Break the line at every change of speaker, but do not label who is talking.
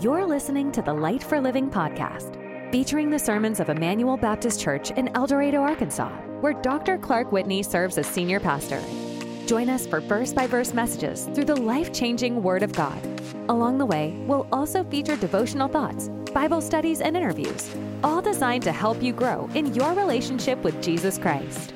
You're listening to the Light for Living podcast, featuring the sermons of Emmanuel Baptist Church in El Dorado, Arkansas, where Dr. Clark Whitney serves as senior pastor. Join us for verse by verse messages through the life changing Word of God. Along the way, we'll also feature devotional thoughts, Bible studies, and interviews, all designed to help you grow in your relationship with Jesus Christ.